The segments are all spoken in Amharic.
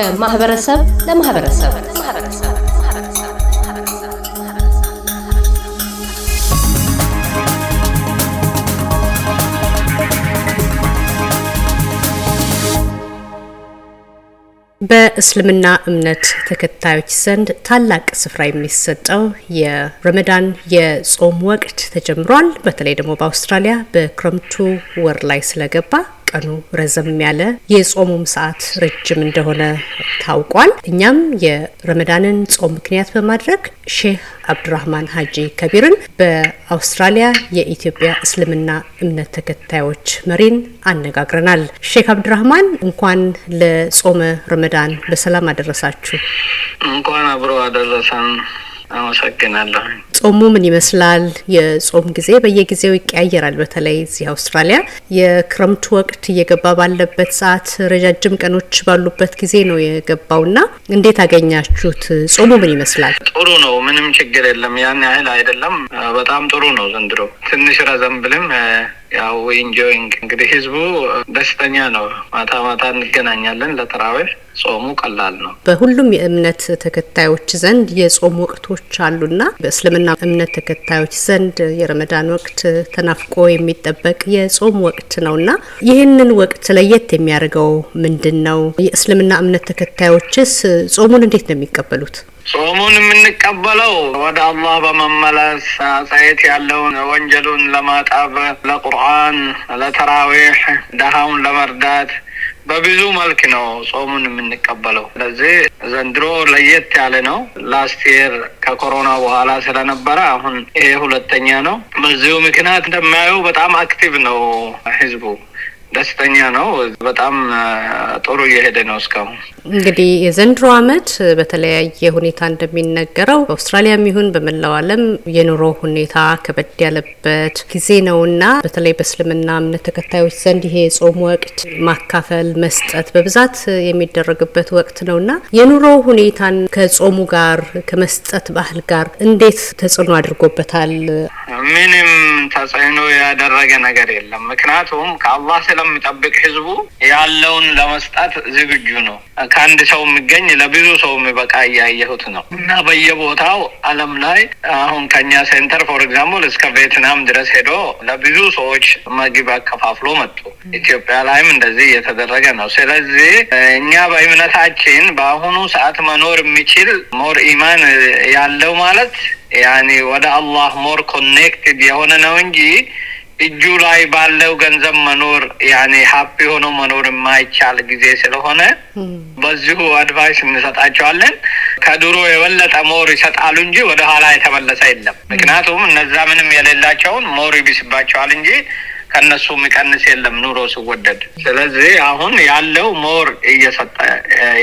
ከማህበረሰብ ለማህበረሰብ በእስልምና እምነት ተከታዮች ዘንድ ታላቅ ስፍራ የሚሰጠው የረመዳን የጾም ወቅት ተጀምሯል። በተለይ ደግሞ በአውስትራሊያ በክረምቱ ወር ላይ ስለገባ ቀኑ ረዘም ያለ የጾሙም ሰዓት ረጅም እንደሆነ ታውቋል። እኛም የረመዳንን ጾም ምክንያት በማድረግ ሼህ አብዱራህማን ሀጂ ከቢርን በአውስትራሊያ የኢትዮጵያ እስልምና እምነት ተከታዮች መሪን አነጋግረናል። ሼክ አብዱራህማን እንኳን ለጾመ ረመዳን በሰላም አደረሳችሁ። እንኳን አብሮ አደረሰን። አመሰግናለሁ። ጾሙ ምን ይመስላል? የጾም ጊዜ በየጊዜው ይቀያየራል። በተለይ እዚህ አውስትራሊያ የክረምቱ ወቅት እየገባ ባለበት ሰዓት ረጃጅም ቀኖች ባሉበት ጊዜ ነው የገባውና እንዴት አገኛችሁት? ጾሙ ምን ይመስላል? ጥሩ ነው። ምንም ችግር የለም። ያን ያህል አይደለም። በጣም ጥሩ ነው። ዘንድሮ ትንሽ ረዘም ቢልም ያው enjoying እንግዲህ ህዝቡ ደስተኛ ነው። ማታ ማታ እንገናኛለን ለተራዊህ። ጾሙ ቀላል ነው። በሁሉም የእምነት ተከታዮች ዘንድ የጾም ወቅቶች አሉና በእስልምና እምነት ተከታዮች ዘንድ የረመዳን ወቅት ተናፍቆ የሚጠበቅ የጾም ወቅት ነውና ይህንን ወቅት ለየት የሚያደርገው ምንድን ነው? የእስልምና እምነት ተከታዮችስ ጾሙን እንዴት ነው የሚቀበሉት? ጾሙን የምንቀበለው ወደ አላህ በመመለስ አጻየት ያለውን ወንጀሉን ለማጣብ፣ ለቁርአን፣ ለተራዊሕ፣ ደሃውን ለመርዳት በብዙ መልክ ነው ጾሙን የምንቀበለው። ስለዚህ ዘንድሮ ለየት ያለ ነው። last year ከኮሮና በኋላ ስለነበረ አሁን ይሄ ሁለተኛ ነው። በዚሁ ምክንያት እንደማየው በጣም active ነው ህዝቡ ደስተኛ ነው። በጣም ጥሩ እየሄደ ነው እስካሁን። እንግዲህ የዘንድሮ ዓመት በተለያየ ሁኔታ እንደሚነገረው በአውስትራሊያም ይሁን በመላው ዓለም የኑሮ ሁኔታ ከበድ ያለበት ጊዜ ነውና በተለይ በእስልምና እምነት ተከታዮች ዘንድ ይሄ የጾም ወቅት ማካፈል፣ መስጠት በብዛት የሚደረግበት ወቅት ነውና የኑሮ ሁኔታን ከጾሙ ጋር ከመስጠት ባህል ጋር እንዴት ተጽዕኖ አድርጎበታል? ምንም ተጽዕኖ ያደረገ ነገር የለም። ምክንያቱም ከአላህ ስለሚጠብቅ ህዝቡ ያለውን ለመስጠት ዝግጁ ነው። ከአንድ ሰው የሚገኝ ለብዙ ሰው የሚበቃ እያየሁት ነው እና በየቦታው ዓለም ላይ አሁን ከኛ center for example እስከ ቬትናም ድረስ ሄዶ ለብዙ ሰዎች ምግብ አከፋፍሎ መጡ። ኢትዮጵያ ላይም እንደዚህ እየተደረገ ነው። ስለዚህ እኛ በእምነታችን በአሁኑ ሰዓት መኖር የሚችል more ኢማን ያለው ማለት ያኔ ወደ አላህ more connected የሆነ ነው እንጂ እጁ ላይ ባለው ገንዘብ መኖር ያኔ happy ሆኖ መኖር የማይቻል ጊዜ ስለሆነ በዚሁ advice እንሰጣቸዋለን። ከድሮ የበለጠ more ይሰጣሉ እንጂ ወደ ኋላ የተመለሰ የለም። ምክንያቱም እነዛ ምንም የሌላቸውን more ይብስባቸዋል እንጂ ከነሱ የሚቀንስ የለም ኑሮ ሲወደድ። ስለዚህ አሁን ያለው more እየሰጠ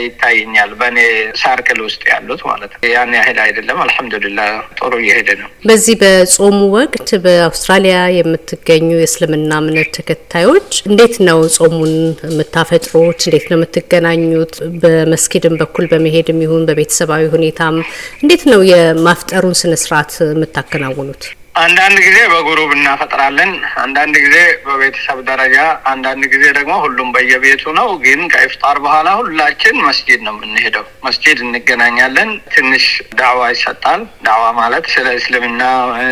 ይታየኛል በእኔ circle ውስጥ ያሉት ማለት ነው። ያን ያህል አይደለም። الحمد لله ጥሩ እየሄደ ነው። በዚህ በጾሙ ወቅት በአውስትራሊያ የምትገኙ የእስልምና እምነት ተከታዮች እንዴት ነው ጾሙን የምታፈጥሩት? እንዴት ነው የምትገናኙት? በመስጊድም በኩል በመሄድም ይሁን በቤተሰባዊ ሁኔታም እንዴት ነው የማፍጠሩን ስነስርዓት የምታከናውኑት? አንዳንድ ጊዜ በጉሩብ እናፈጥራለን። አንዳንድ ጊዜ በቤተሰብ ደረጃ፣ አንዳንድ ጊዜ ደግሞ ሁሉም በየቤቱ ነው። ግን ከኢፍጣር በኋላ ሁላችን መስጂድ ነው የምንሄደው። መስጂድ እንገናኛለን። ትንሽ ዳዕዋ ይሰጣል። ዳዕዋ ማለት ስለ እስልምና፣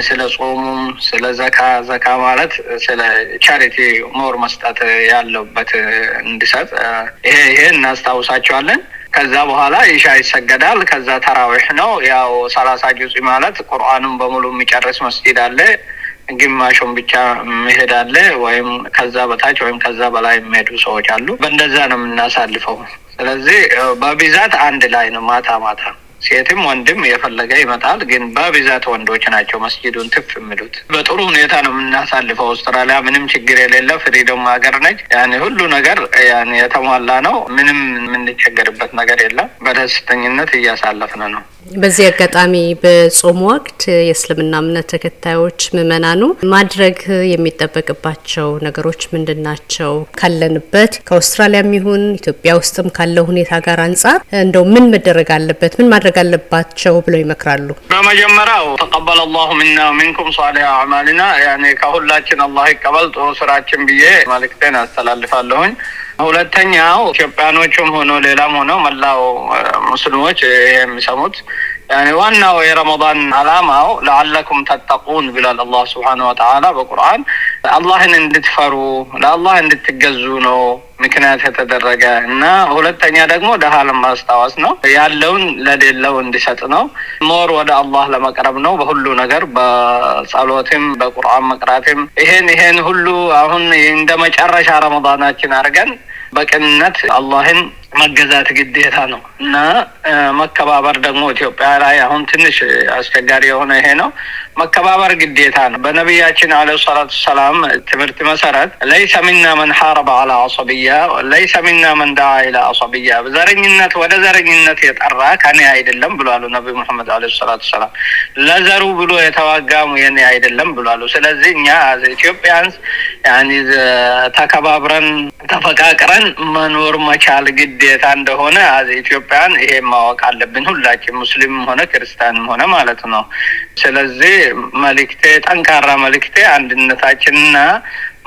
ስለ ጾሙም፣ ስለ ዘካ ዘካ ማለት ስለ charity more መስጠት ያለበት እንዲሰጥ ይሄ ይሄ እናስታውሳቸዋለን። ከዛ በኋላ ኢሻ ይሰገዳል። ከዛ ተራዊሕ ነው። ያው ሰላሳ ጁዝ ማለት ቁርአኑን በሙሉ የሚጨርስ መስጂድ አለ። ግማሹን ብቻ መሄድ አለ፣ ወይም ከዛ በታች ወይም ከዛ በላይ የሚሄዱ ሰዎች አሉ። በእንደዛ ነው የምናሳልፈው። ስለዚህ በብዛት አንድ ላይ ነው ማታ ማታ ሴትም ወንድም የፈለገ ይመጣል። ግን በብዛት ወንዶች ናቸው መስጂዱን ጢፍ የሚሉት። በጥሩ ሁኔታ ነው የምናሳልፈው። አውስትራሊያ ምንም ችግር የሌለ freedom ሀገር ነች። ያኔ ሁሉ ነገር ያኔ የተሟላ ነው። ምንም የምንቸገርበት ነገር የለም። በደስተኝነት እያሳለፍን ነው። በዚህ አጋጣሚ በጾም ወቅት የእስልምና እምነት ተከታዮች ምዕመናኑ ማድረግ የሚጠበቅባቸው ነገሮች ምንድን ናቸው? ካለንበት ከአውስትራሊያም ይሁን ኢትዮጵያ ውስጥም ካለው ሁኔታ ጋር አንጻር እንደው ምን መደረግ አለበት? ምን ማድረግ አለባቸው ብለው ይመክራሉ? በመጀመሪያው ተቀበለ አላሁ ሚና ሚንኩም ሷሊህ አዕማሊና ከሁላችን አላህ ይቀበል ጥሩ ስራችን ብዬ መልእክቴን አስተላልፋለሁኝ። ሁለተኛው ኢትዮጵያኖቹም ሆኖ ሌላም ሆነው መላው ሙስሊሞች ይሄ የሚሰሙት ዋናው የረመዳን አላማው ለአለኩም ተጠቁን ብሏል አላህ ስብሓነሁ ወተዓላ በቁርአን አላህን እንድትፈሩ ለአላህ እንድትገዙ ነው ምክንያት የተደረገ እና ሁለተኛ ደግሞ ደሃ ለማስታወስ ነው። ያለውን ለሌለው እንዲሰጥ ነው። more ወደ አላህ ለመቅረብ ነው። በሁሉ ነገር በጸሎትም በቁርአን መቅራትም ይሄን ይሄን ሁሉ አሁን እንደ መጨረሻ ረመዳናችን አድርገን በቅንነት አላህን መገዛት ግዴታ ነው እና መከባበር ደግሞ ኢትዮጵያ ላይ አሁን ትንሽ አስቸጋሪ የሆነ ይሄ ነው። መከባበር ግዴታ ነው። በነቢያችን عليه الصلاة والسلام ትምህርት መሰረት ليس منا من حارب على عصبية ليس منا من دعا إلى عصبية ዘረኝነት ወደ ዘረኝነት የጠራ ከኔ አይደለም ብሏሉ ነቢ ሙሐመድ عليه الصلاة والسلام። ለዘሩ ብሎ የተዋጋም የኔ አይደለም ብሏሉ። ስለዚህ እኛ ኢትዮጵያንስ ተከባብረን ተፈቃቅረን መኖር መቻል ግዴታ እንደሆነ ኢትዮጵያን ይሄ ማወቅ አለብን ሁላችን ሙስሊምም ሆነ ክርስቲያንም ሆነ ማለት ነው። ስለዚህ መልእክቴ ጠንካራ መልእክቴ አንድነታችንና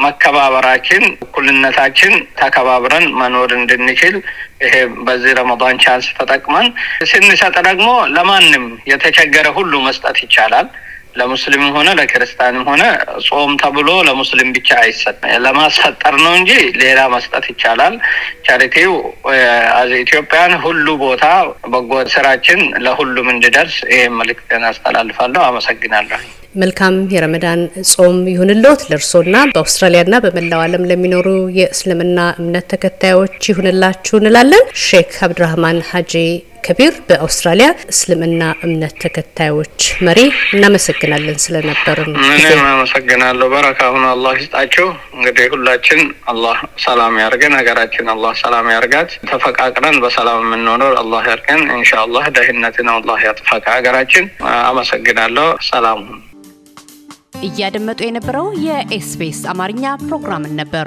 መከባበራችን፣ እኩልነታችን ተከባብረን መኖር እንድንችል ይሄ በዚህ ረመዳን chance ተጠቅመን ስንሰጥ ደግሞ ለማንም የተቸገረ ሁሉ መስጠት ይቻላል። ለሙስሊምም ሆነ ለክርስቲያንም ሆነ ጾም ተብሎ ለሙስሊም ብቻ አይሰጥም። ለማስፈጠር ነው እንጂ ሌላ መስጠት ይቻላል። ቻሪቲው ኢትዮጵያን ሁሉ ቦታ በጎ ስራችን ለሁሉም እንዲደርስ ይህ መልእክትን አስተላልፋለሁ። አመሰግናለሁ። መልካም የረመዳን ጾም ይሁንልዎት ለእርሶና በአውስትራሊያና በመላው ዓለም ለሚኖሩ የእስልምና እምነት ተከታዮች ይሁንላችሁ እንላለን። ሼክ አብዱራህማን ሀጂ ከቢር በአውስትራሊያ እስልምና እምነት ተከታዮች መሪ እናመሰግናለን ስለነበሩን። እኔም አመሰግናለሁ። በረካ ሁኑ። አላህ ይስጣችሁ። እንግዲህ ሁላችን አላህ ሰላም ያርገን፣ ሀገራችን አላህ ሰላም ያርጋት። ተፈቃቅረን በሰላም የምንኖረው አላህ ያርገን። ኢንሻአላህ ደህንነትን አላህ ያጥፋ ከሀገራችን። አመሰግናለሁ። ሰላም እያደመጡ የነበረው የኤስቢኤስ አማርኛ ፕሮግራምን ነበር።